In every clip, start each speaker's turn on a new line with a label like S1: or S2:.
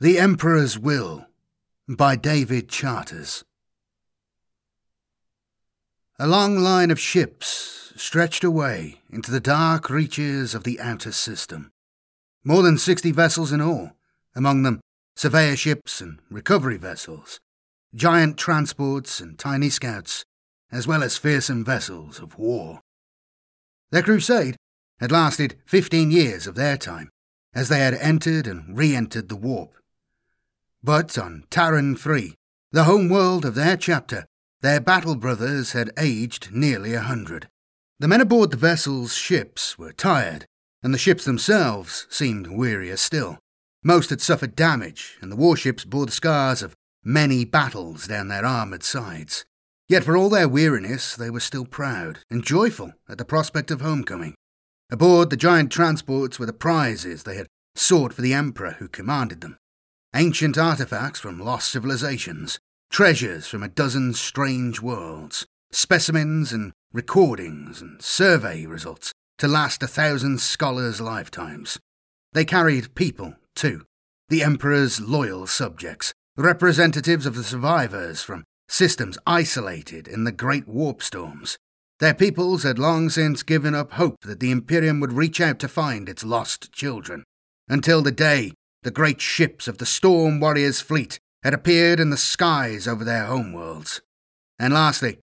S1: The Emperor's Will by David Charters. A long line of ships stretched away into the dark reaches of the outer system. More than sixty vessels in all, among them surveyor ships and recovery vessels, giant transports and tiny scouts, as well as fearsome vessels of war. Their crusade had lasted fifteen years of their time, as they had entered and re entered the warp but on Taran 3, the home world of their chapter, their battle brothers had aged nearly a hundred. The men aboard the vessel's ships were tired, and the ships themselves seemed wearier still. Most had suffered damage, and the warships bore the scars of many battles down their armoured sides. Yet for all their weariness, they were still proud and joyful at the prospect of homecoming. Aboard the giant transports were the prizes they had sought for the Emperor who commanded them ancient artifacts from lost civilizations, treasures from a dozen strange worlds, specimens and recordings and survey results to last a thousand scholars' lifetimes. They carried people, too, the Emperor's loyal subjects, representatives of the survivors from systems isolated in the great warp storms. Their peoples had long since given up hope that the Imperium would reach out to find its lost children, until the day the great ships of the Storm Warriors' fleet had appeared in the skies over their homeworlds. And lastly,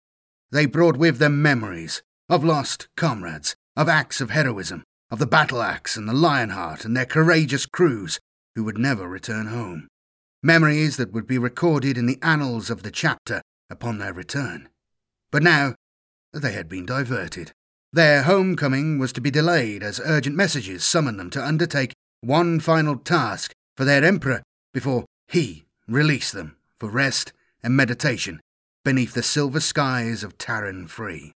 S1: they brought with them memories of lost comrades, of acts of heroism, of the battle axe and the lionheart and their courageous crews who would never return home. Memories that would be recorded in the annals of the chapter upon their return. But now they had been diverted. Their homecoming was to be delayed as urgent messages summoned them to undertake one final task for their emperor before he released them for rest and meditation beneath the silver skies of Taran Free.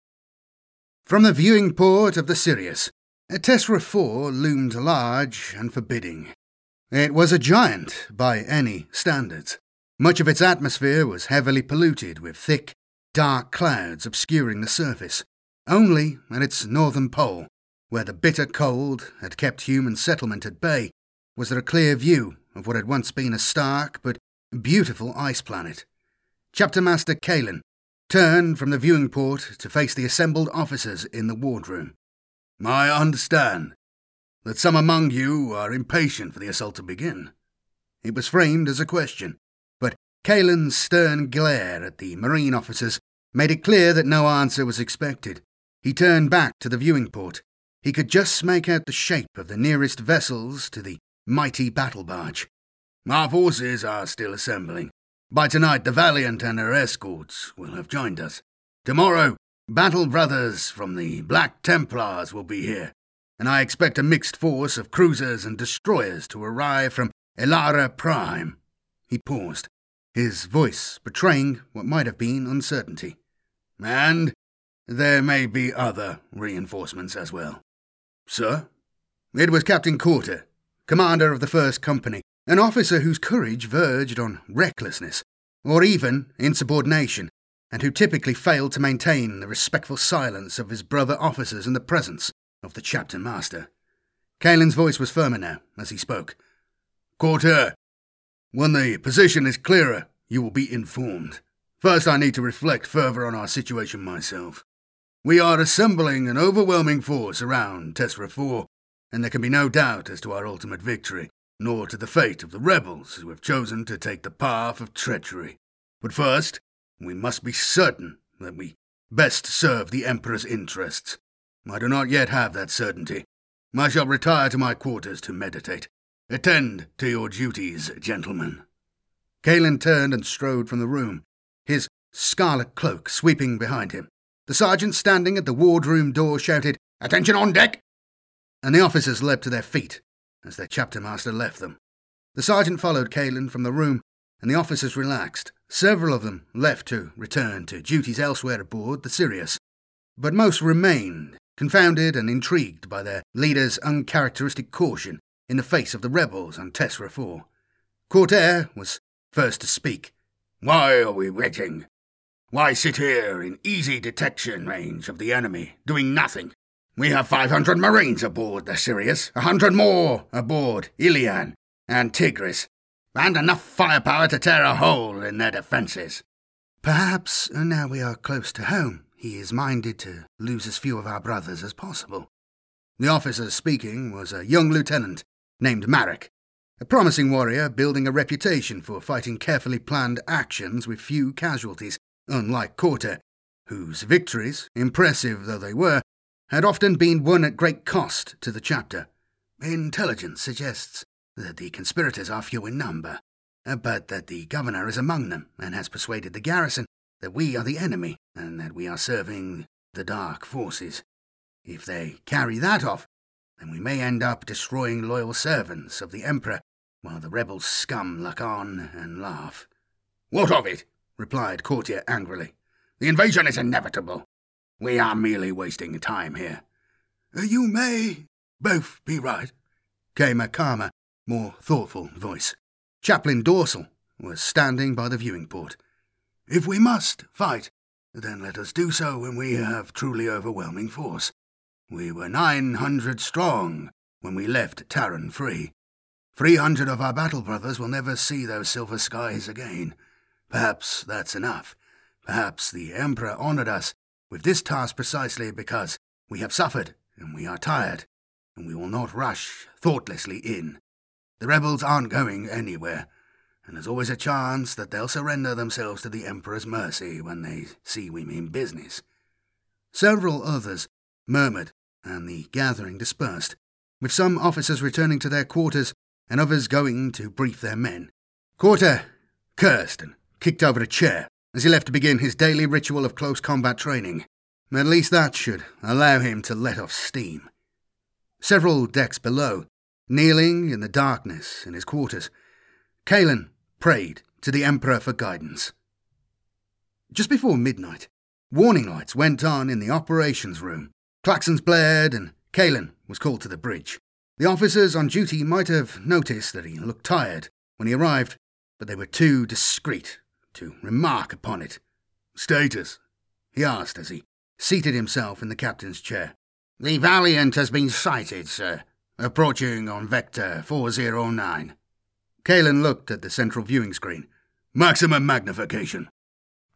S1: From the viewing port of the Sirius, Tessera 4 loomed large and forbidding. It was a giant by any standards. Much of its atmosphere was heavily polluted with thick, dark clouds obscuring the surface. Only at its northern pole where the bitter cold had kept human settlement at bay, was there a clear view of what had once been a stark but beautiful ice planet. Chapter Master Kalen turned from the viewing port to face the assembled officers in the wardroom. I understand that some among you are impatient for the assault to begin. It was framed as a question, but Kalen's stern glare at the marine officers made it clear that no answer was expected. He turned back to the viewing port he could just make out the shape of the nearest vessels to the mighty battle barge. Our forces are still assembling. By tonight, the Valiant and her escorts will have joined us. Tomorrow, battle brothers from the Black Templars will be here, and I expect a mixed force of cruisers and destroyers to arrive from Elara Prime. He paused, his voice betraying what might have been uncertainty. And there may be other reinforcements as well. Sir? It was Captain Courter, commander of the First Company, an officer whose courage verged on recklessness, or even insubordination, and who typically failed to maintain the respectful silence of his brother officers in the presence of the chapter master. Kalen's voice was firmer now as he spoke. Courter, when the position is clearer, you will be informed. First, I need to reflect further on our situation myself. We are assembling an overwhelming force around Tessera 4, and there can be no doubt as to our ultimate victory, nor to the fate of the rebels who have chosen to take the path of treachery. But first, we must be certain that we best serve the Emperor's interests. I do not yet have that certainty. I shall retire to my quarters to meditate. Attend to your duties, gentlemen. Kalen turned and strode from the room, his scarlet cloak sweeping behind him. The sergeant standing at the wardroom door shouted, Attention on deck! And the officers leapt to their feet as their chapter master left them. The sergeant followed Kalen from the room, and the officers relaxed. Several of them left to return to duties elsewhere aboard the Sirius, but most remained, confounded and intrigued by their leader's uncharacteristic caution in the face of the rebels on Tessera 4. Courter was first to speak.
S2: Why are we waiting? Why sit here in easy detection range of the enemy, doing nothing? We have 500 Marines aboard the Sirius, a hundred more aboard Ilian and Tigris. and enough firepower to tear a hole in their defences.
S1: Perhaps uh, now we are close to home, he is minded to lose as few of our brothers as possible. The officer speaking was a young lieutenant named Marek, a promising warrior building a reputation for fighting carefully planned actions with few casualties, unlike Courter, whose victories, impressive though they were, had often been won at great cost to the chapter. Intelligence suggests that the conspirators are few in number, uh, but that the governor is among them and has persuaded the garrison that we are the enemy and that we are serving the dark forces. If they carry that off, then we may end up destroying loyal servants of the Emperor while the rebel scum look on and laugh.
S2: What of it? Replied Courter angrily. The invasion is inevitable. We are merely wasting time here.
S1: You may both be right, came a calmer, more thoughtful voice. Chaplain Dorsal was standing by the viewing port. If we must fight, then let us do so when we have truly overwhelming force. We were nine hundred strong when we left Taran free. Three hundred of our battle brothers will never see those silver skies again. Perhaps that's enough. Perhaps the Emperor honoured us with this task precisely because we have suffered and we are tired, and we will not rush thoughtlessly in. The rebels aren't going anywhere, and there's always a chance that they'll surrender themselves to the Emperor's mercy when they see we mean business. Several others murmured, and the gathering dispersed, with some officers returning to their quarters and others going to brief their men. Courter! and kicked over a chair as he left to begin his daily ritual of close combat training. At least that should allow him to let off steam. Several decks below, Kneeling in the darkness in his quarters, Kalen prayed to the Emperor for guidance. Just before midnight, warning lights went on in the operations room. Claxons blared, and Kalen was called to the bridge. The officers on duty might have noticed that he looked tired when he arrived, but they were too discreet to remark upon it. Status? he asked as he seated himself in the captain's chair.
S2: The Valiant has been sighted, sir, Approaching on Vector 409.
S1: Kalen looked at the central viewing screen.
S2: Maximum magnification.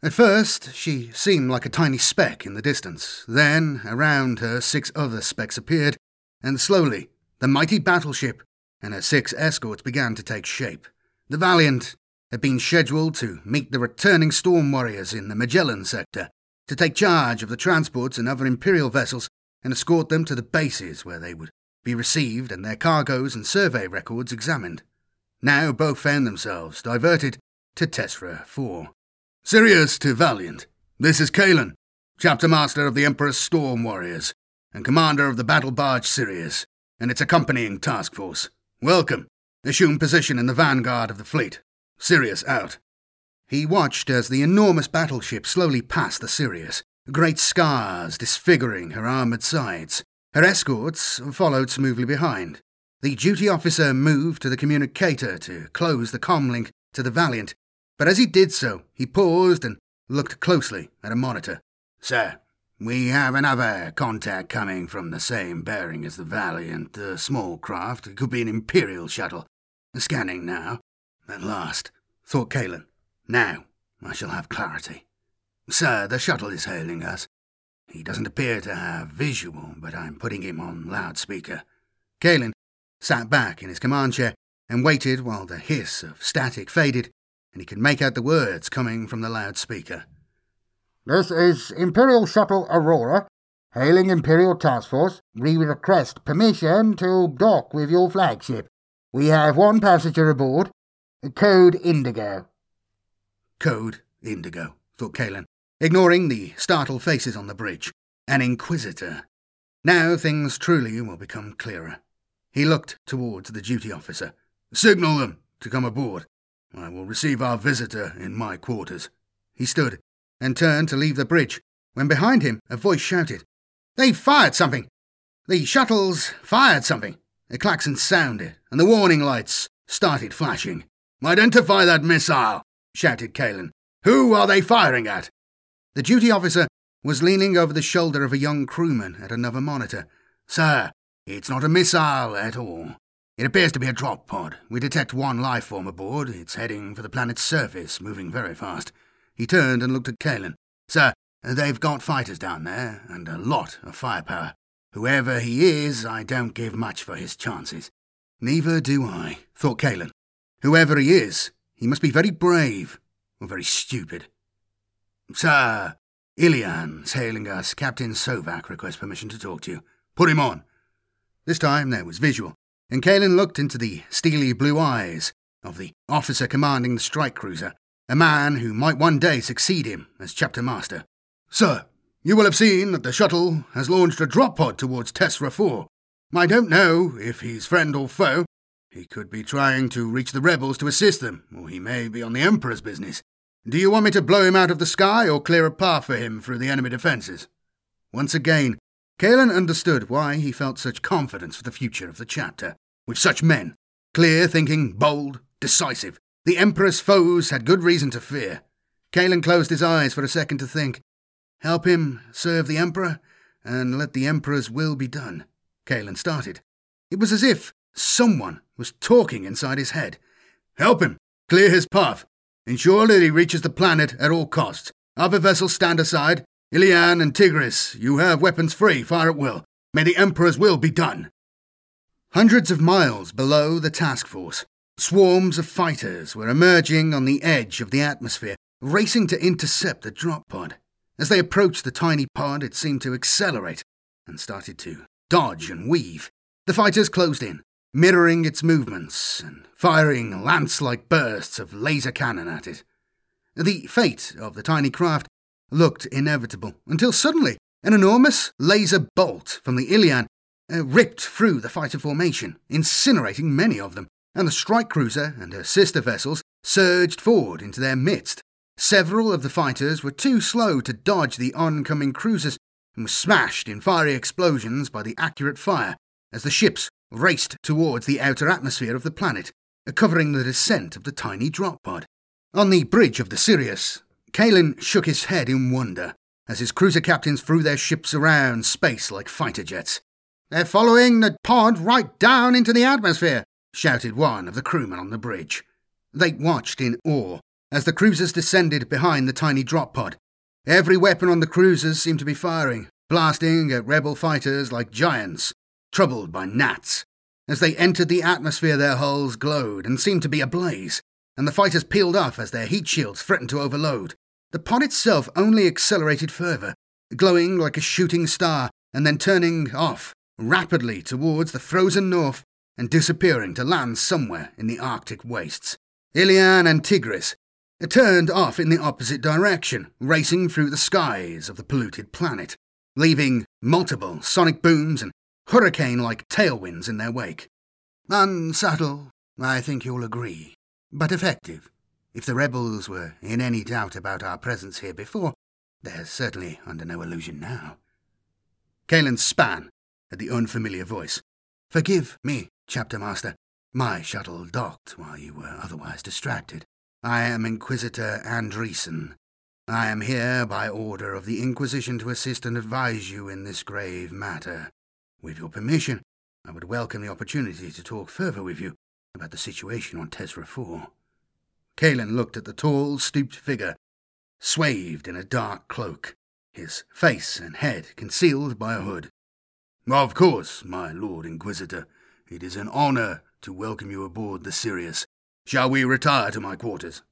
S1: At first, she seemed like a tiny speck in the distance. Then, around her, six other specks appeared, and slowly, the mighty battleship and her six escorts began to take shape. The Valiant had been scheduled to meet the returning storm warriors in the Magellan sector, to take charge of the transports and other Imperial vessels and escort them to the bases where they would be received and their cargoes and survey records examined. Now both found themselves diverted to Tesra 4. Sirius to Valiant. This is Kalen, chapter master of the Emperor's Storm Warriors, and commander of the battle barge Sirius, and its accompanying task force. Welcome. Assume position in the vanguard of the fleet. Sirius out. He watched as the enormous battleship slowly passed the Sirius, great scars disfiguring her armoured sides, her escorts followed smoothly behind. The duty officer moved to the communicator to close the comlink to the Valiant, but as he did so, he paused and looked closely at a monitor.
S2: Sir, we have another contact coming from the same bearing as the Valiant, the small craft. It could be an Imperial shuttle. Scanning now. At last, thought Kalen. Now I shall have clarity. Sir, the shuttle is hailing us. He doesn't appear to have visual, but I'm putting him on loudspeaker.
S1: Kalen sat back in his command chair and waited while the hiss of static faded and he could make out the words coming from the loudspeaker.
S3: This is Imperial Shuttle Aurora, hailing Imperial Task Force. We request permission to dock with your flagship. We have one passenger aboard. Code Indigo.
S1: Code Indigo, thought Kalen, ignoring the startled faces on the bridge. An inquisitor. Now things truly will become clearer. He looked towards the duty officer. Signal them to come aboard. I will receive our visitor in my quarters. He stood and turned to leave the bridge when behind him a voice shouted, They've fired something! The shuttle's fired something! The klaxon sounded and the warning lights started flashing.
S2: Identify that missile! shouted Kalen. Who are they firing at?
S1: The duty officer was leaning over the shoulder of a young crewman at another monitor. Sir, it's not a missile at all. It appears to be a drop pod. We detect one life form aboard. It's heading for the planet's surface, moving very fast. He turned and looked at Kalen. Sir, they've got fighters down there, and a lot of firepower. Whoever he is, I don't give much for his chances. Neither do I, thought Kalen. Whoever he is, he must be very brave, or very stupid. Sir, Ilian's hailing us. Captain Sovak requests permission to talk to you. Put him on. This time there was visual and Kalen looked into the steely blue eyes of the officer commanding the strike cruiser, a man who might one day succeed him as chapter master. Sir, you will have seen that the shuttle has launched a drop pod towards Tesra 4. I don't know if he's friend or foe. He could be trying to reach the rebels to assist them, or he may be on the Emperor's business. Do you want me to blow him out of the sky or clear a path for him through the enemy defences? Once again, Kalen understood why he felt such confidence for the future of the chapter. With such men, clear thinking, bold, decisive, the Emperor's foes had good reason to fear. Kalen closed his eyes for a second to think. Help him serve the Emperor, and let the Emperor's will be done. Kalen started. It was as if someone was talking inside his head. Help him, clear his path, ensure that he reaches the planet at all costs. Other vessels stand aside, Ilian and Tigris, you have weapons free, fire at will. May the Emperor's will be done. Hundreds of miles below the task force, swarms of fighters were emerging on the edge of the atmosphere, racing to intercept the drop pod. As they approached the tiny pod, it seemed to accelerate and started to dodge and weave. The fighters closed in, mirroring its movements and firing lance like bursts of laser cannon at it. The fate of the tiny craft looked inevitable until suddenly an enormous laser bolt from the Ilian uh, ripped through the fighter formation, incinerating many of them, and the strike cruiser and her sister vessels surged forward into their midst. Several of the fighters were too slow to dodge the oncoming cruisers and were smashed in fiery explosions by the accurate fire as the ships raced towards the outer atmosphere of the planet, covering the descent of the tiny drop pod. On the bridge of the Sirius, Kalen shook his head in wonder as his cruiser captains threw their ships around space like fighter jets. They're following the pod right down into the atmosphere, shouted one of the crewmen on the bridge. They watched in awe as the cruisers descended behind the tiny drop pod. Every weapon on the cruisers seemed to be firing, blasting at rebel fighters like giants, troubled by gnats. As they entered the atmosphere, their hulls glowed and seemed to be ablaze and the fighters peeled off as their heat shields threatened to overload. The pod itself only accelerated further, glowing like a shooting star and then turning off rapidly towards the frozen north and disappearing to land somewhere in the Arctic wastes. Ilian and Tigris turned off in the opposite direction, racing through the skies of the polluted planet, leaving multiple sonic booms and hurricane like tailwinds in their wake. Unsubtle, I think you'll agree, but effective. If the rebels were in any doubt about our presence here before, they're certainly under no illusion now. Kalen span at the unfamiliar voice. Forgive me, Chapter Master. My shuttle docked while you were otherwise distracted. I am Inquisitor Andreessen. I am here by order of the Inquisition to assist and advise you in this grave matter. With your permission, I would welcome the opportunity to talk further with you about the situation on Tesra 4. Kalen looked at the tall, stooped figure, swathed in a dark cloak, his face and head concealed by a hood. Of course, my Lord Inquisitor. It is an honor to welcome you aboard the Sirius. Shall we retire to my quarters?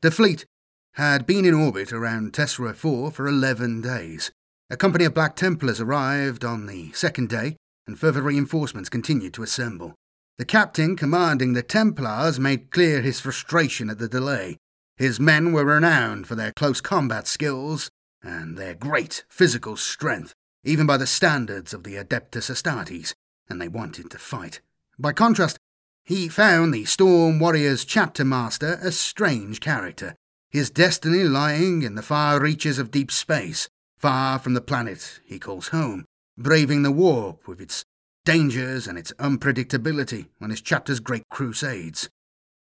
S1: The fleet had been in orbit around Tesra 4 for 11 days. A company of Black Templars arrived on the second day, and further reinforcements continued to assemble. The captain commanding the Templars made clear his frustration at the delay. His men were renowned for their close combat skills and their great physical strength, even by the standards of the Adeptus Astartes, and they wanted to fight. By contrast, he found the Storm Warrior's chapter master a strange character, his destiny lying in the far reaches of deep space, far from the planet he calls home, braving the warp with its dangers and its unpredictability on his chapter's great crusades.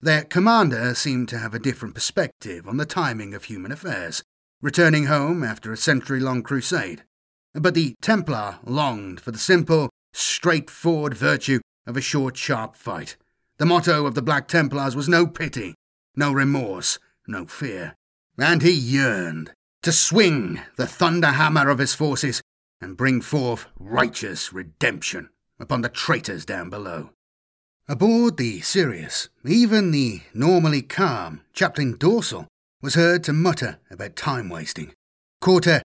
S1: Their commander seemed to have a different perspective on the timing of human affairs, returning home after a century long crusade. But the Templar longed for the simple, straightforward virtue of a short, sharp fight. The motto of the Black Templars was no pity, no remorse, no fear. And he yearned to swing the thunder hammer of his forces and bring forth righteous redemption upon the traitors down below. Aboard the Sirius, even the normally calm Chaplain Dorsal was heard to mutter about time wasting. Cortair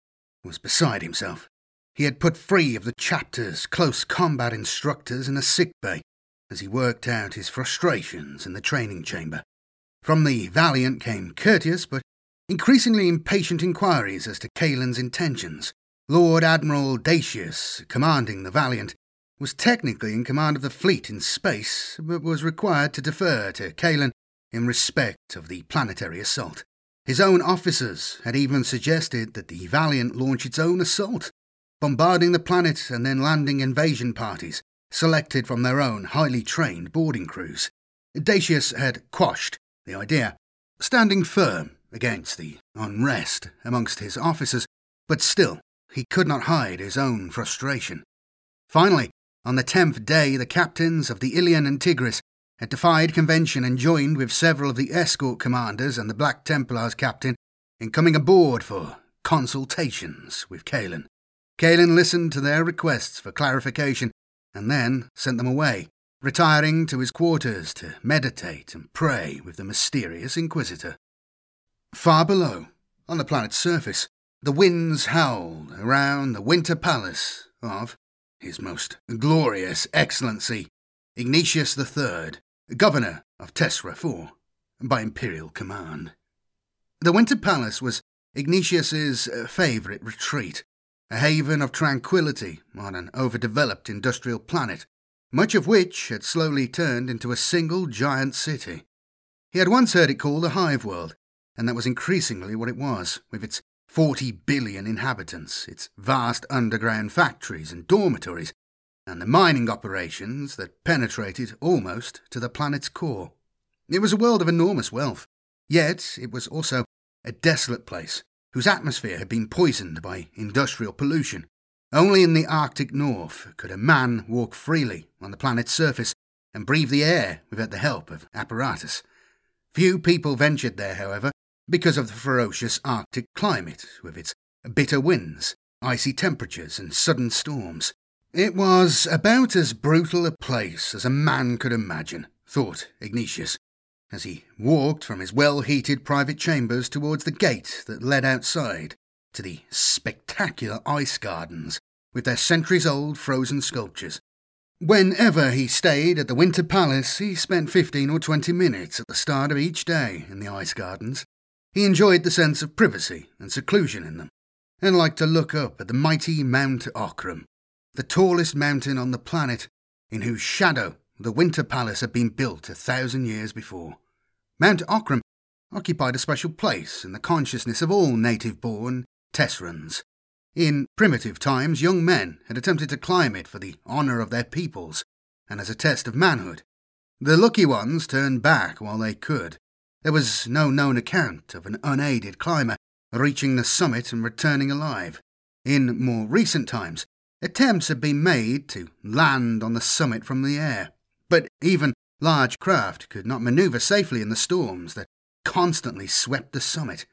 S1: was beside himself. He had put free of the chapter's close combat instructors in a sick bay as he worked out his frustrations in the training chamber. From the Valiant came courteous but increasingly impatient inquiries as to Kalen's intentions. Lord Admiral Dacius, commanding the Valiant, was technically in command of the fleet in space, but was required to defer to Kalen in respect of the planetary assault. His own officers had even suggested that the Valiant launch its own assault, bombarding the planet and then landing invasion parties, selected from their own highly trained boarding crews. Dacius had quashed the idea, standing firm against the unrest amongst his officers, but still he could not hide his own frustration. Finally, on the tenth day, the captains of the Ilian and Tigris had defied convention and joined with several of the escort commanders and the Black Templars captain in coming aboard for consultations with Kalen. Kalen listened to their requests for clarification and then sent them away, retiring to his quarters to meditate and pray with the mysterious Inquisitor. Far below, on the planet's surface, the winds howled around the winter palace of his most glorious excellency, Ignatius III, governor of Tesra IV, by imperial command. The Winter Palace was Ignatius's uh, favourite retreat, a haven of tranquility on an overdeveloped industrial planet, much of which had slowly turned into a single giant city. He had once heard it called a hive world, and that was increasingly what it was, with its 40 billion inhabitants, its vast underground factories and dormitories, and the mining operations that penetrated almost to the planet's core. It was a world of enormous wealth, yet it was also a desolate place whose atmosphere had been poisoned by industrial pollution. Only in the Arctic North could a man walk freely on the planet's surface and breathe the air without the help of apparatus. Few people ventured there, however, because of the ferocious Arctic climate, with its bitter winds, icy temperatures, and sudden storms. It was about as brutal a place as a man could imagine, thought Ignatius, as he walked from his well heated private chambers towards the gate that led outside to the spectacular ice gardens with their centuries old frozen sculptures. Whenever he stayed at the Winter Palace, he spent fifteen or twenty minutes at the start of each day in the ice gardens, he enjoyed the sense of privacy and seclusion in them, and liked to look up at the mighty Mount Okram, the tallest mountain on the planet, in whose shadow the Winter Palace had been built a thousand years before. Mount Okram occupied a special place in the consciousness of all native born Tesserans. In primitive times, young men had attempted to climb it for the honour of their peoples and as a test of manhood. The lucky ones turned back while they could, there was no known account of an unaided climber reaching the summit and returning alive. In more recent times, attempts had been made to land on the summit from the air, but even large craft could not maneuver safely in the storms that constantly swept the summit.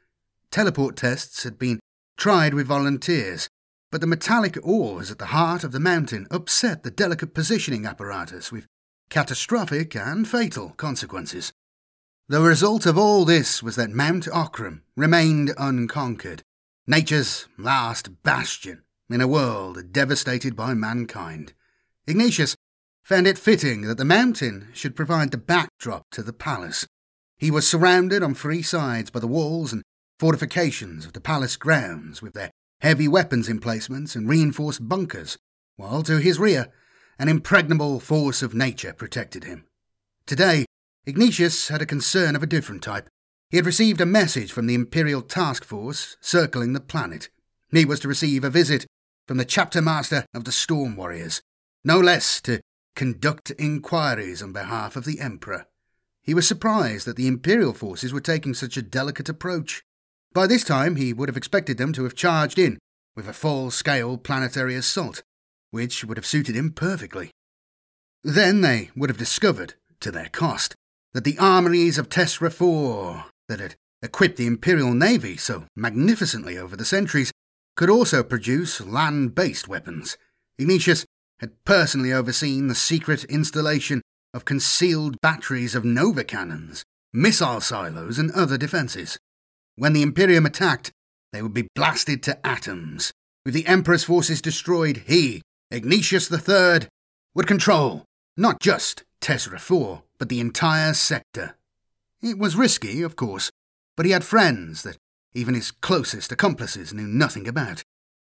S1: Teleport tests had been tried with volunteers, but the metallic ores at the heart of the mountain upset the delicate positioning apparatus with catastrophic and fatal consequences. The result of all this was that Mount Okram remained unconquered, nature's last bastion in a world devastated by mankind. Ignatius found it fitting that the mountain should provide the backdrop to the palace. He was surrounded on three sides by the walls and fortifications of the palace grounds, with their heavy weapons emplacements and reinforced bunkers, while to his rear, an impregnable force of nature protected him. Today, Ignatius had a concern of a different type. He had received a message from the Imperial Task Force circling the planet. He was to receive a visit from the chapter master of the Storm Warriors, no less to conduct inquiries on behalf of the Emperor. He was surprised that the Imperial forces were taking such a delicate approach. By this time, he would have expected them to have charged in with a full scale planetary assault, which would have suited him perfectly. Then they would have discovered, to their cost, that the armories of Tesra 4 that had equipped the Imperial Navy so magnificently over the centuries could also produce land based weapons. Ignatius had personally overseen the secret installation of concealed batteries of Nova cannons, missile silos, and other defences. When the Imperium attacked, they would be blasted to atoms. With the Emperor's forces destroyed, he, Ignatius III, would control not just Tesra 4, but the entire sector. It was risky, of course, but he had friends that even his closest accomplices knew nothing about.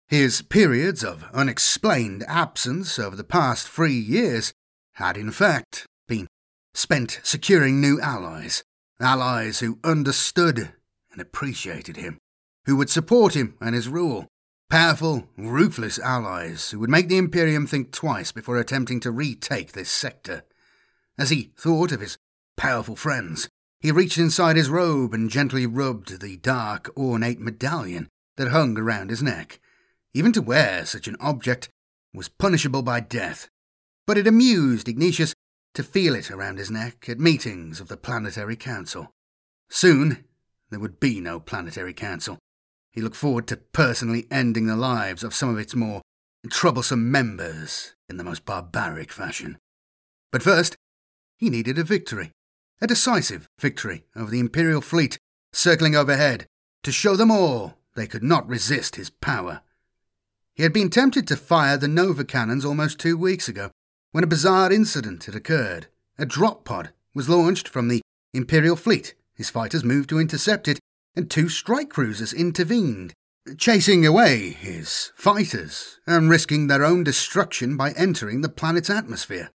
S1: His periods of unexplained absence over the past three years had, in fact, been spent securing new allies, allies who understood and appreciated him, who would support him and his rule, powerful, ruthless allies who would make the Imperium think twice before attempting to retake this sector. As he thought of his powerful friends, he reached inside his robe and gently rubbed the dark, ornate medallion that hung around his neck. Even to wear such an object was punishable by death. But it amused Ignatius to feel it around his neck at meetings of the Planetary Council. Soon, there would be no Planetary Council. He looked forward to personally ending the lives of some of its more troublesome members in the most barbaric fashion. But first, he needed a victory a decisive victory over the Imperial fleet circling overhead to show them all they could not resist his power. He had been tempted to fire the Nova cannons almost two weeks ago when a bizarre incident had occurred. A drop pod was launched from the Imperial fleet. His fighters moved to intercept it, and two strike cruisers intervened, chasing away his fighters and risking their own destruction by entering the planet's atmosphere.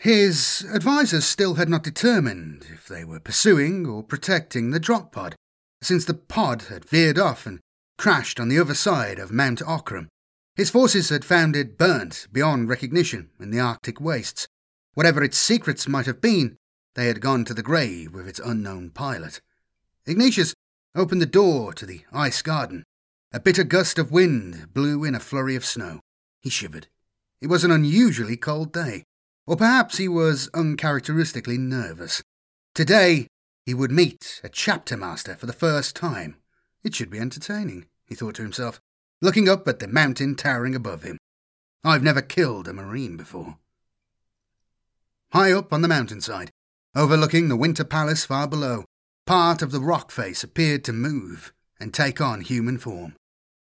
S1: His advisers still had not determined if they were pursuing or protecting the drop pod, since the pod had veered off and crashed on the other side of Mount Okram. His forces had found it burnt beyond recognition in the Arctic wastes. Whatever its secrets might have been, they had gone to the grave with its unknown pilot. Ignatius opened the door to the ice garden. A bitter gust of wind blew in a flurry of snow. He shivered. It was an unusually cold day. Or perhaps he was uncharacteristically nervous. Today, he would meet a chapter master for the first time. It should be entertaining, he thought to himself, looking up at the mountain towering above him. I've never killed a marine before. High up on the mountainside, overlooking the winter palace far below, part of the rock face appeared to move and take on human form.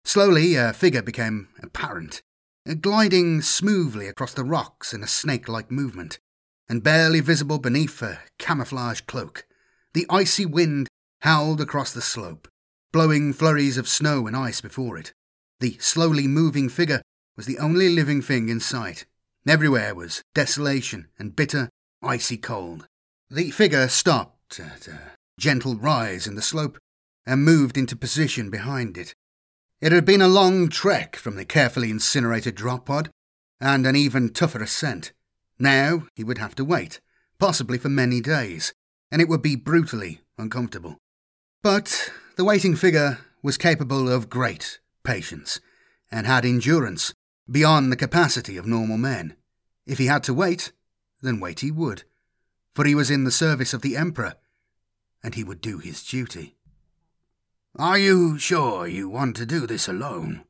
S1: Slowly, a figure became apparent, Uh, gliding smoothly across the rocks in a snake like movement, and barely visible beneath a camouflage cloak. The icy wind howled across the slope, blowing flurries of snow and ice before it. The slowly moving figure was the only living thing in sight. Everywhere was desolation and bitter, icy cold. The figure stopped at a gentle rise in the slope and moved into position behind it, it had been a long trek from the carefully incinerated drop pod, and an even tougher ascent. Now he would have to wait, possibly for many days, and it would be brutally uncomfortable. But the waiting figure was capable of great patience, and had endurance beyond the capacity of normal men. If he had to wait, then wait he would, for he was in the service of the Emperor, and he would do his duty.
S2: Are you sure you want to do this alone?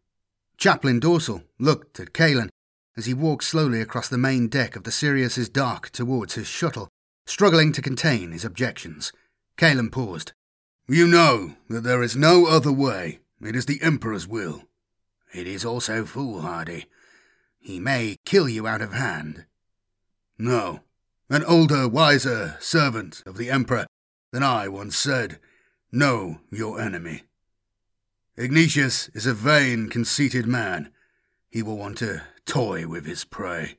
S1: Chaplain Dorsal looked at Kalen as he walked slowly across the main deck of the Sirius's dark towards his shuttle, struggling to contain his objections. Kalen paused.
S2: You know that there is no other way. It is the Emperor's will.
S3: It is also foolhardy. He may kill you out of hand.
S2: No. An older, wiser servant of the Emperor than I once said Know your enemy. Ignatius is a vain, conceited man. He will want to toy with his prey.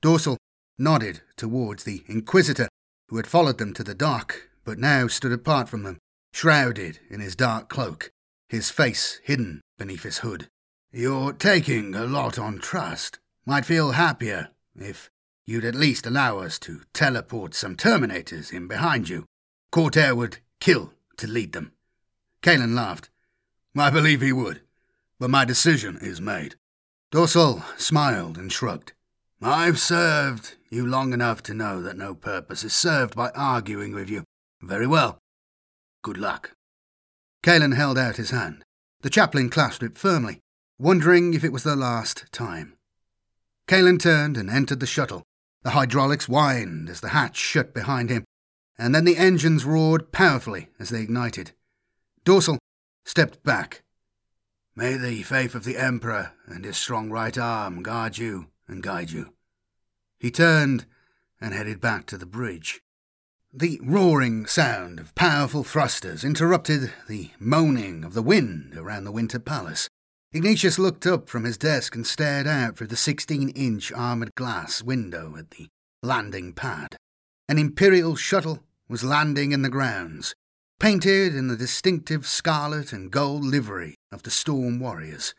S1: Dorsal nodded towards the Inquisitor, who had followed them to the dock, but now stood apart from them, shrouded in his dark cloak, his face hidden beneath his hood.
S3: You're taking a lot on trust. Might feel happier if you'd at least allow us to teleport some Terminators in behind you. Cortair would kill to lead them.
S2: Kalen laughed. I believe he would, but my decision is made.
S1: Dorsal smiled and shrugged.
S2: I've served you long enough to know that no purpose is served by arguing with you. Very well. Good luck.
S1: Kalen held out his hand. The chaplain clasped it firmly, wondering if it was the last time. Kalen turned and entered the shuttle. The hydraulics whined as the hatch shut behind him, and then the engines roared powerfully as they ignited. Dorsal stepped back.
S2: May the faith of the Emperor and his strong right arm guard you and guide you.
S1: He turned and headed back to the bridge. The roaring sound of powerful thrusters interrupted the moaning of the wind around the Winter Palace. Ignatius looked up from his desk and stared out through the 16 inch armoured glass window at the landing pad. An Imperial shuttle was landing in the grounds, painted in the distinctive scarlet and gold livery of the Storm Warriors.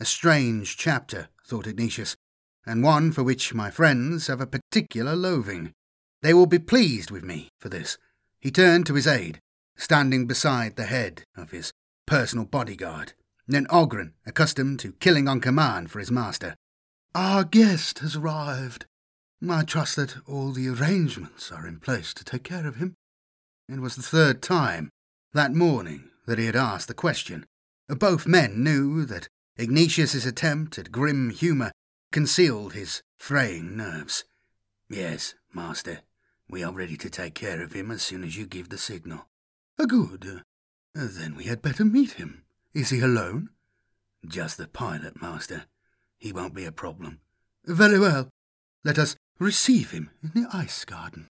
S1: A strange chapter, thought Ignatius, and one for which my friends have a particular loathing. They will be pleased with me for this. He turned to his aide, standing beside the head of his personal bodyguard, then Oghren, accustomed to killing on command for his master. Our guest has arrived. I trust that all the arrangements are in place to take care of him. It was the third time that morning that he had asked the question. Both men knew that Ignatius's attempt at grim humour concealed his fraying nerves.
S2: Yes, master, we are ready to take care of him as soon as you give the signal.
S1: Good. Uh, then we had better meet him. Is he alone?
S2: Just the pilot, master. He won't be a problem.
S1: Very well. Let us receive him in the ice garden.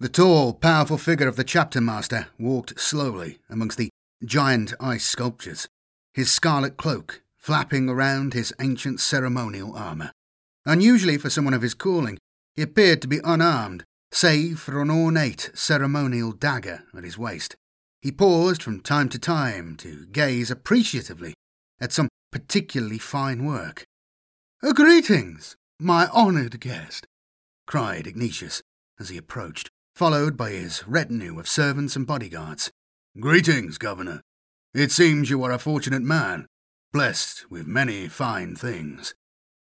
S1: The tall, powerful figure of the chapter master walked slowly amongst the giant ice sculptures, his scarlet cloak flapping around his ancient ceremonial armour. Unusually for someone of his calling, he appeared to be unarmed, save for an ornate ceremonial dagger at his waist. He paused from time to time to gaze appreciatively at some particularly fine work. Greetings, my honoured guest, cried Ignatius as he approached, followed by his retinue of servants and bodyguards.
S2: Greetings, Governor. It seems you are a fortunate man, blessed with many fine things.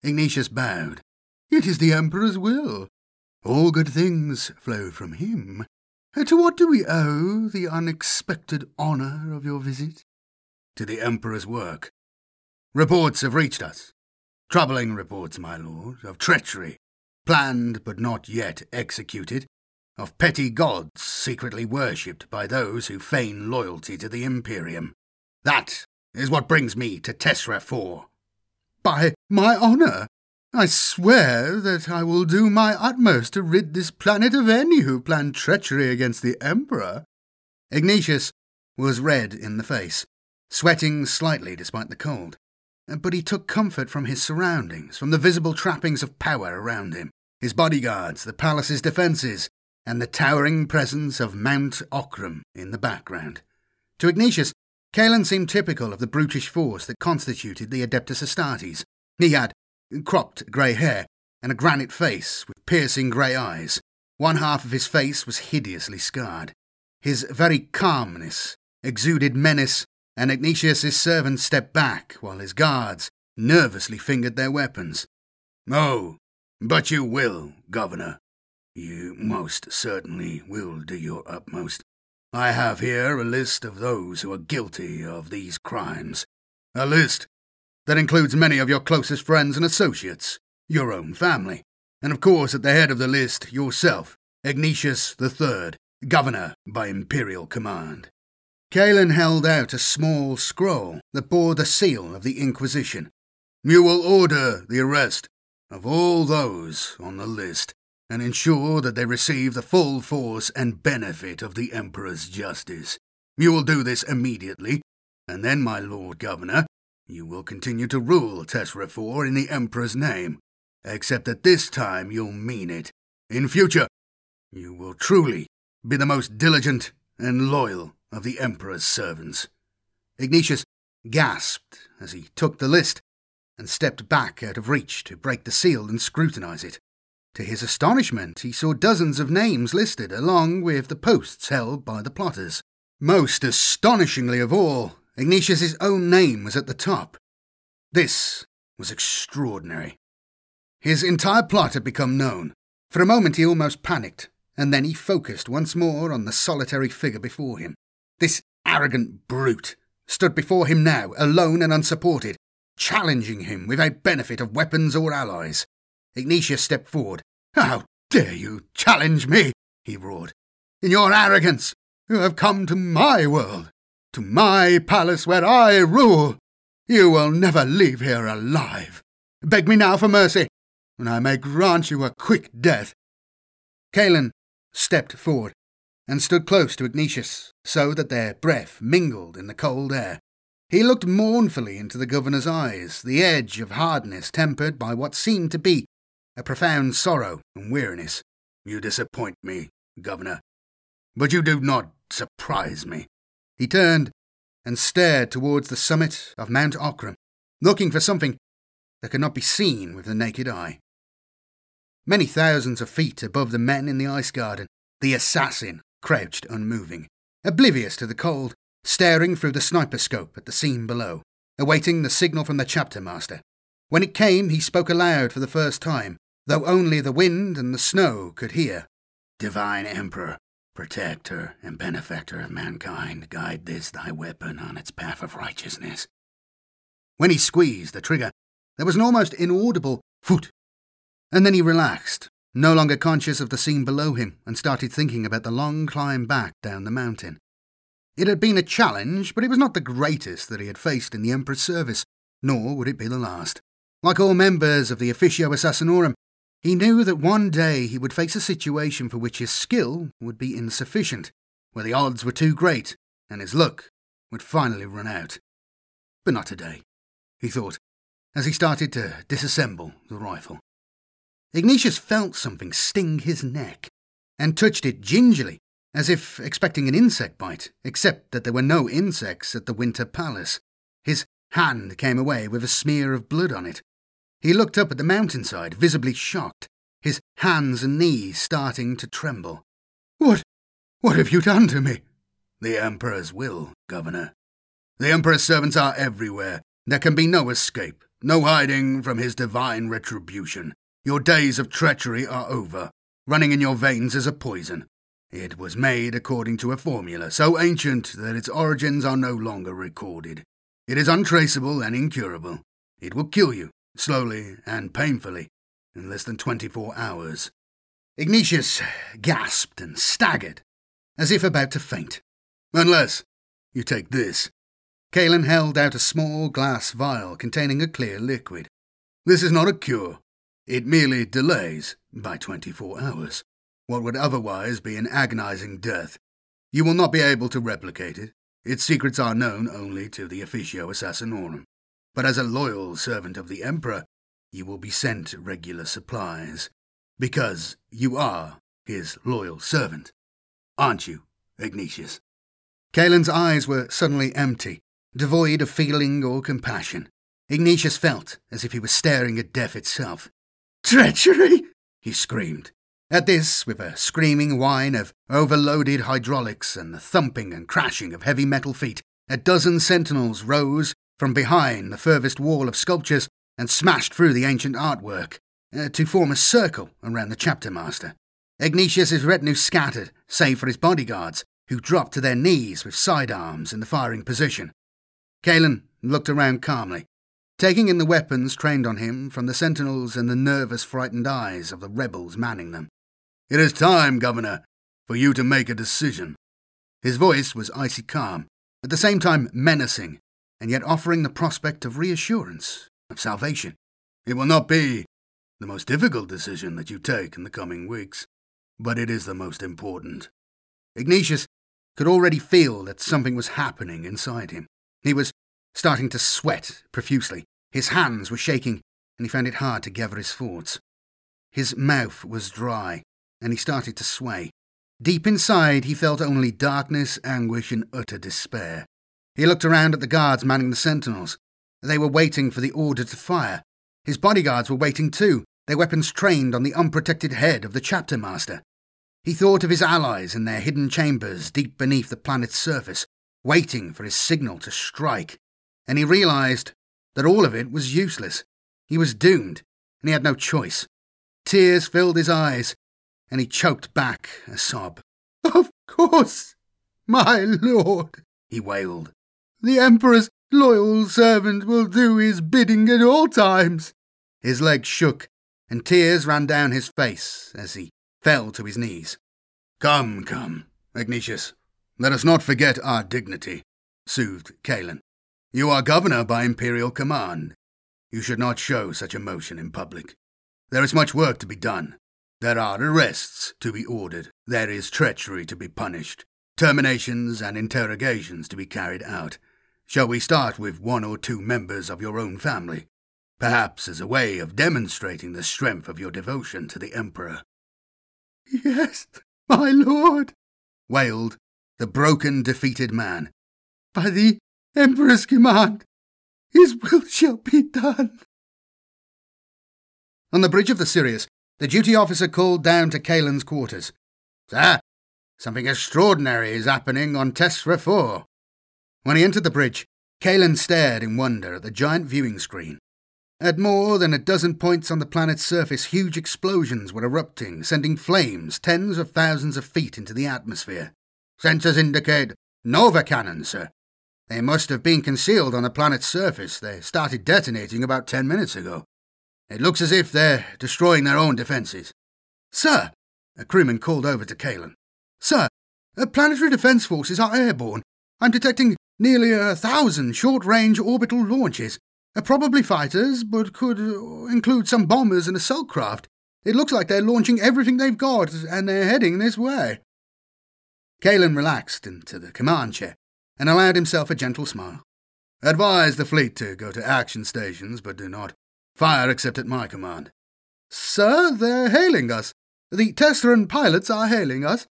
S1: Ignatius bowed. It is the Emperor's will. All good things flow from him. To what do we owe the unexpected honour of your visit?
S2: To the Emperor's work. Reports have reached us. Troubling reports, my lord, of treachery, planned but not yet executed, of petty gods secretly worshipped by those who feign loyalty to the Imperium. That is what brings me to Tesra 4.
S1: By my honour, I swear that I will do my utmost to rid this planet of any who plan treachery against the Emperor. Ignatius was red in the face, sweating slightly despite the cold. But he took comfort from his surroundings, from the visible trappings of power around him, his bodyguards, the palace's defences, and the towering presence of Mount Okram in the background. To Ignatius, Kalen seemed typical of the brutish force that constituted the Adeptus Astartes. He had cropped grey hair, and a granite face with piercing grey eyes. One half of his face was hideously scarred. His very calmness exuded menace, and Ignatius's servants stepped back while his guards nervously fingered their weapons.
S2: Oh, but you will, Governor. You most certainly will do your utmost. I have here a list of those who are guilty of these crimes. A list that includes many of your closest friends and associates, your own family, and of course at the head of the list yourself, Ignatius III, Governor by Imperial command.
S1: Kalen held out a small scroll that bore the seal of the Inquisition.
S2: You will order the arrest of all those on the list and ensure that they receive the full force and benefit of the Emperor's justice. You will do this immediately, and then, my Lord Governor, you will continue to rule Tesra 4 in the Emperor's name, except that this time you'll mean it. In future, you will truly be the most diligent and loyal of the Emperor's servants.
S1: Ignatius gasped as he took the list and stepped back out of reach to break the seal and scrutinize it. To his astonishment, he saw dozens of names listed along with the posts held by the plotters. Most astonishingly of all, Ignatius's own name was at the top. This was extraordinary. His entire plot had become known. For a moment he almost panicked, and then he focused once more on the solitary figure before him. This arrogant brute stood before him now, alone and unsupported, challenging him without benefit of weapons or allies. Ignatius stepped forward. How dare you challenge me? he roared. In your arrogance, you have come to my world, to my palace where I rule. You will never leave here alive. Beg me now for mercy, and I may grant you a quick death. Kalen stepped forward and stood close to Ignatius, so that their breath mingled in the cold air. He looked mournfully into the governor's eyes, the edge of hardness tempered by what seemed to be a profound sorrow and weariness. You disappoint me, governor, but you do not surprise me. He turned and stared towards the summit of Mount Okram, looking for something that could not be seen with the naked eye. Many thousands of feet above the men in the ice garden, the assassin crouched unmoving, oblivious to the cold, staring through the sniper scope at the scene below, awaiting the signal from the chapter master. When it came, he spoke aloud for the first time, though only the wind and the snow could hear. Divine Emperor, protector and benefactor of mankind, guide this thy weapon on its path of righteousness. When he squeezed the trigger, there was an almost inaudible foot and then he relaxed, no longer conscious of the scene below him, and started thinking about the long climb back down the mountain. It had been a challenge, but it was not the greatest that he had faced in the Emperor's service, nor would it be the last. Like all members of the Officio Assassinorum, he knew that one day he would face a situation for which his skill would be insufficient, where the odds were too great, and his luck would finally run out. But not today, he thought, as he started to disassemble the rifle. Ignatius felt something sting his neck and touched it gingerly, as if expecting an insect bite, except that there were no insects at the Winter Palace. His hand came away with a smear of blood on it. He looked up at the mountainside, visibly shocked, his hands and knees starting to tremble. What? What have you done to me? The Emperor's will, Governor. The Emperor's servants are everywhere. There can be no escape, no hiding from his divine retribution. Your days of treachery are over. Running in your veins is a poison. It was made according to a formula so ancient that its origins are no longer recorded. It is untraceable and incurable. It will kill you, slowly and painfully, in less than 24 hours. Ignatius gasped and staggered, as if about to faint. Unless you take this. Kalen held out a small glass vial containing a clear liquid. This is not a cure. It merely delays, by 24 hours, what would otherwise be an agonizing death. You will not be able to replicate it. Its secrets are known only to the Officio Assassinorum. But as a loyal servant of the Emperor, you will be sent regular supplies. Because you are his loyal servant. Aren't you, Ignatius? Kalen's eyes were suddenly empty, devoid of feeling or compassion. Ignatius felt as if he was staring at death itself. Treachery! he screamed. At this, with a screaming whine of overloaded hydraulics and the thumping and crashing of heavy metal feet, a dozen sentinels rose from behind the furthest wall of sculptures and smashed through the ancient artwork uh, to form a circle around the chapter master. Ignatius's retinue scattered, save for his bodyguards, who dropped to their knees with sidearms in the firing position. Cailan looked around calmly, taking in the weapons trained on him from the sentinels and the nervous, frightened eyes of the rebels manning them. It is time, Governor, for you to make a decision. His voice was icy calm, at the same time menacing, and yet offering the prospect of reassurance, of salvation. It will not be the most difficult decision that you take in the coming weeks, but it is the most important. Ignatius could already feel that something was happening inside him. He was starting to sweat profusely. His hands were shaking, and he found it hard to gather his thoughts. His mouth was dry, and he started to sway. Deep inside, he felt only darkness, anguish, and utter despair. He looked around at the guards manning the sentinels. They were waiting for the order to fire. His bodyguards were waiting too, their weapons trained on the unprotected head of the chapter master. He thought of his allies in their hidden chambers deep beneath the planet's surface, waiting for his signal to strike and he realized that all of it was useless. He was doomed, and he had no choice. Tears filled his eyes, and he choked back a sob. Of course, my lord, he wailed. The Emperor's loyal servant will do his bidding at all times. His legs shook, and tears ran down his face as he fell to his knees.
S2: Come, come, Ignatius, let us not forget our dignity, soothed Kalen. You are governor by imperial command. You should not show such emotion in public. There is much work to be done. There are arrests to be ordered. There is treachery to be punished. Terminations and interrogations to be carried out. Shall we start with one or two members of your own family? Perhaps as a way of demonstrating the strength of your devotion to the Emperor.
S1: Yes, my lord, wailed the broken, defeated man. By the Emperor's command, his will shall be done. On the bridge of the Sirius, the duty officer called down to Kalen's quarters.
S2: Sir, something extraordinary is happening on Tesra 4.
S1: When he entered the bridge, Kalen stared in wonder at the giant viewing screen. At more than a dozen points on the planet's surface, huge explosions were erupting, sending flames tens of thousands of feet into the atmosphere.
S2: Sensors indicate nova cannons, sir. They must have been concealed on the planet's surface. They started detonating about ten minutes ago. It looks as if they're destroying their own defences.
S1: Sir, a crewman called over to Kalen. Sir, planetary defence forces are airborne. I'm detecting nearly a thousand short range orbital launches. Probably fighters, but could uh, include some bombers and assault craft. It looks like they're launching everything they've got, and they're heading this way. Kalen relaxed into the command chair and allowed himself a gentle smile.
S2: Advise the fleet to go to action stations, but do not fire except at my command.
S1: Sir, they're hailing us. The Tesseract pilots are hailing us.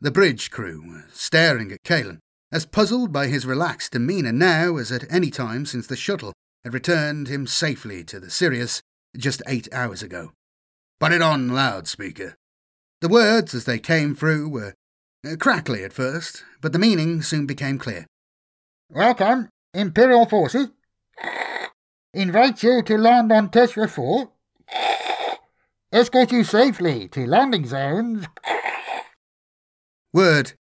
S1: The bridge crew were staring at Kalen, as puzzled by his relaxed demeanour now as at any time since the shuttle had returned him safely to the Sirius just eight hours ago.
S2: Put it on loudspeaker.
S1: The words, as they came through, were Uh, crackly at first, but the meaning soon became clear.
S3: Welcome, Imperial forces. Invite you to land on Tesra 4. Escort you safely to landing zones.
S1: Word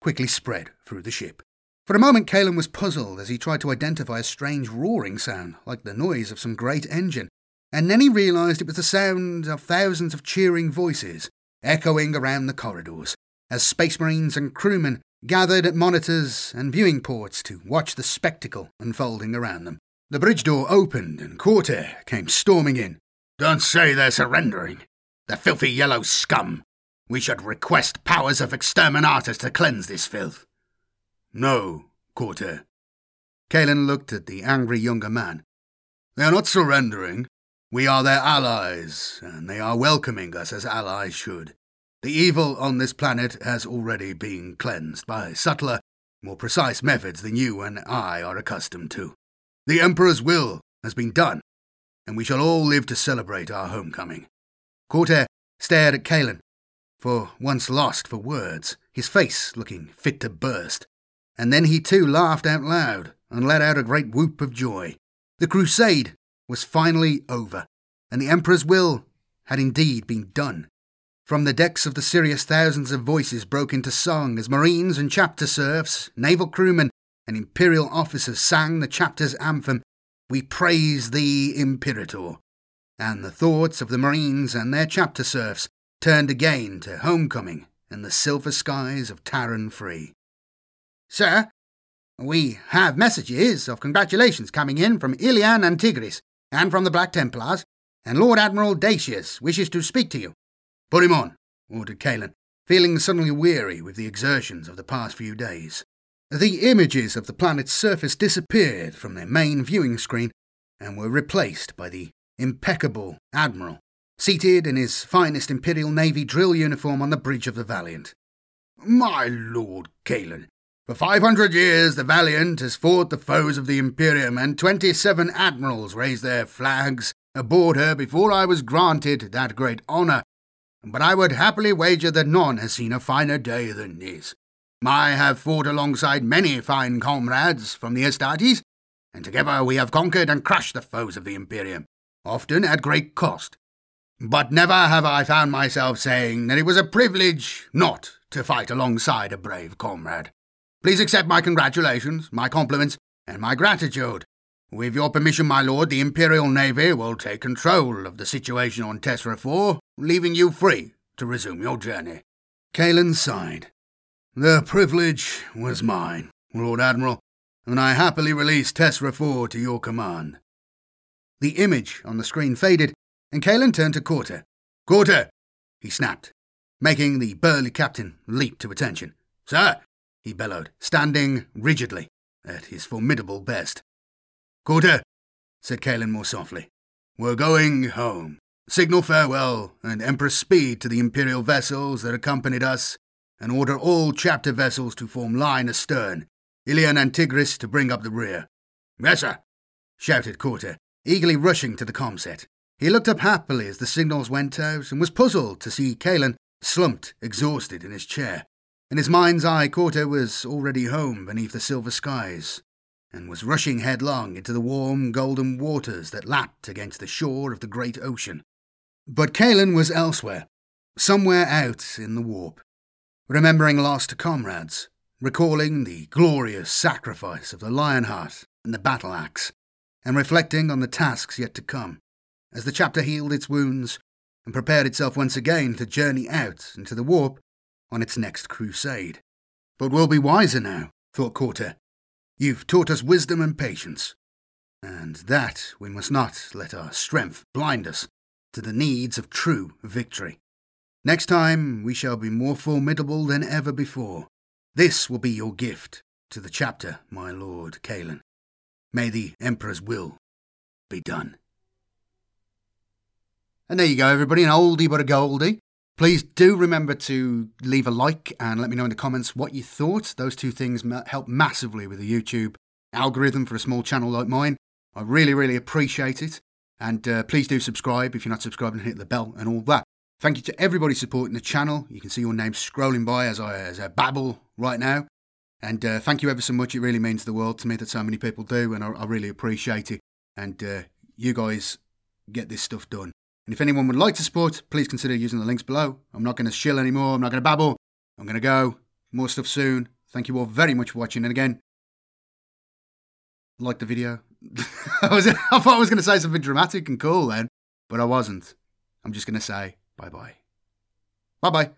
S1: quickly spread through the ship. For a moment, Kalen was puzzled as he tried to identify a strange roaring sound, like the noise of some great engine, and then he realized it was the sound of thousands of cheering voices echoing around the corridors as space marines and crewmen gathered at monitors and viewing ports to watch the spectacle unfolding around them. The bridge door opened and Courter came storming in.
S2: Don't say they're surrendering. The filthy yellow scum. We should request powers of exterminatus to cleanse this filth. No, Courter.
S1: Kalen looked at the angry younger man.
S2: They are not surrendering. We are their allies, and they are welcoming us as allies should. The evil on this planet has already been cleansed by subtler, more precise methods than you and I are accustomed to. The Emperor's will has been done, and we shall all live to celebrate our homecoming.
S1: Courter stared at Kalen, for once lost for words, his face looking fit to burst and then he too laughed out loud and let out a great whoop of joy. The crusade was finally over, and the Emperor's will had indeed been done. From the decks of the Sirius, thousands of voices broke into song as Marines and chapter serfs, naval crewmen, and Imperial officers sang the chapter's anthem, We Praise Thee, Imperator. And the thoughts of the Marines and their chapter serfs turned again to homecoming and the silver skies of Taran Free. Sir, we have messages of congratulations coming in from Ilian and Tigris, and from the Black Templars, and Lord Admiral Dacius wishes to speak to you.
S2: Put him on, ordered Kalen, feeling suddenly weary with the exertions of the past few days.
S1: The images of the planet's surface disappeared from their main viewing screen and were replaced by the impeccable Admiral, seated in his finest Imperial Navy drill uniform on the bridge of the Valiant.
S2: My Lord Kalen, for five hundred years the Valiant has fought the foes of the Imperium, and twenty seven admirals raised their flags aboard her before I was granted that great honour. But I would happily wager that none has seen a finer day than this. I have fought alongside many fine comrades from the Astartes, and together we have conquered and crushed the foes of the Imperium.
S1: often at great cost. But never have I found myself saying that it was a privilege not to fight alongside a brave comrade. Please accept my congratulations, my compliments, and my gratitude. With your permission, my lord, the Imperial Navy will take control of the situation on Tessera 4, leaving you free to resume your journey.
S4: Kalen sighed. The privilege was mine, Lord Admiral, and I happily release Tessera 4 to your command. The image on the screen faded, and Kalen turned to Courter. Courter! he snapped, making the burly captain leap to attention. Sir! he bellowed, standing rigidly at his formidable best. Courter! said Kalen more softly. We're going home. Signal farewell and Emperor speed to the Imperial vessels that accompanied us, and order all chapter vessels to form line astern, Ilian and Tigris to bring up the rear.
S1: Yes, sir, shouted Courter, eagerly rushing to the comset. He looked up happily as the signals went out and was puzzled to see Kalen slumped, exhausted in his chair. In his mind's eye, Courter was already home beneath the silver skies, and was rushing headlong into the warm, golden waters that lapped against the shore of the great ocean. But Kalen was elsewhere, somewhere out in the warp, remembering lost comrades, recalling the glorious sacrifice of the Lionheart and the battle axe, and reflecting on the tasks yet to come, as the chapter healed its wounds and prepared itself once again to journey out into the warp on its next crusade. But we'll be wiser now, thought Courter. You've taught us wisdom and patience, and that we must not let our strength blind us to the needs of true victory. Next time we shall be more formidable than ever before, this will be your gift to the chapter, my lord Kalen. May the Emperor's will be done. And there you go, everybody, an oldie but a goldie. Please do remember to leave a like and let me know in the comments what you thought. Those two things help massively with the YouTube algorithm for a small channel like mine. I really, really appreciate it. And uh, please do subscribe if you're not subscribed and hit the bell and all that. Thank you to everybody supporting the channel. You can see your name scrolling by as I, as I babble right now. And uh, thank you ever so much. It really means the world to me that so many people do, and I, I really appreciate it. And uh, you guys get this stuff done. And if anyone would like to support, please consider using the links below. I'm not going to shill anymore. I'm not going to babble. I'm going to go. More stuff soon. Thank you all very much for watching. And again, like the video. I, was, I thought I was going to say something dramatic and cool then, but I wasn't. I'm just going to say Bye bye. Bye bye.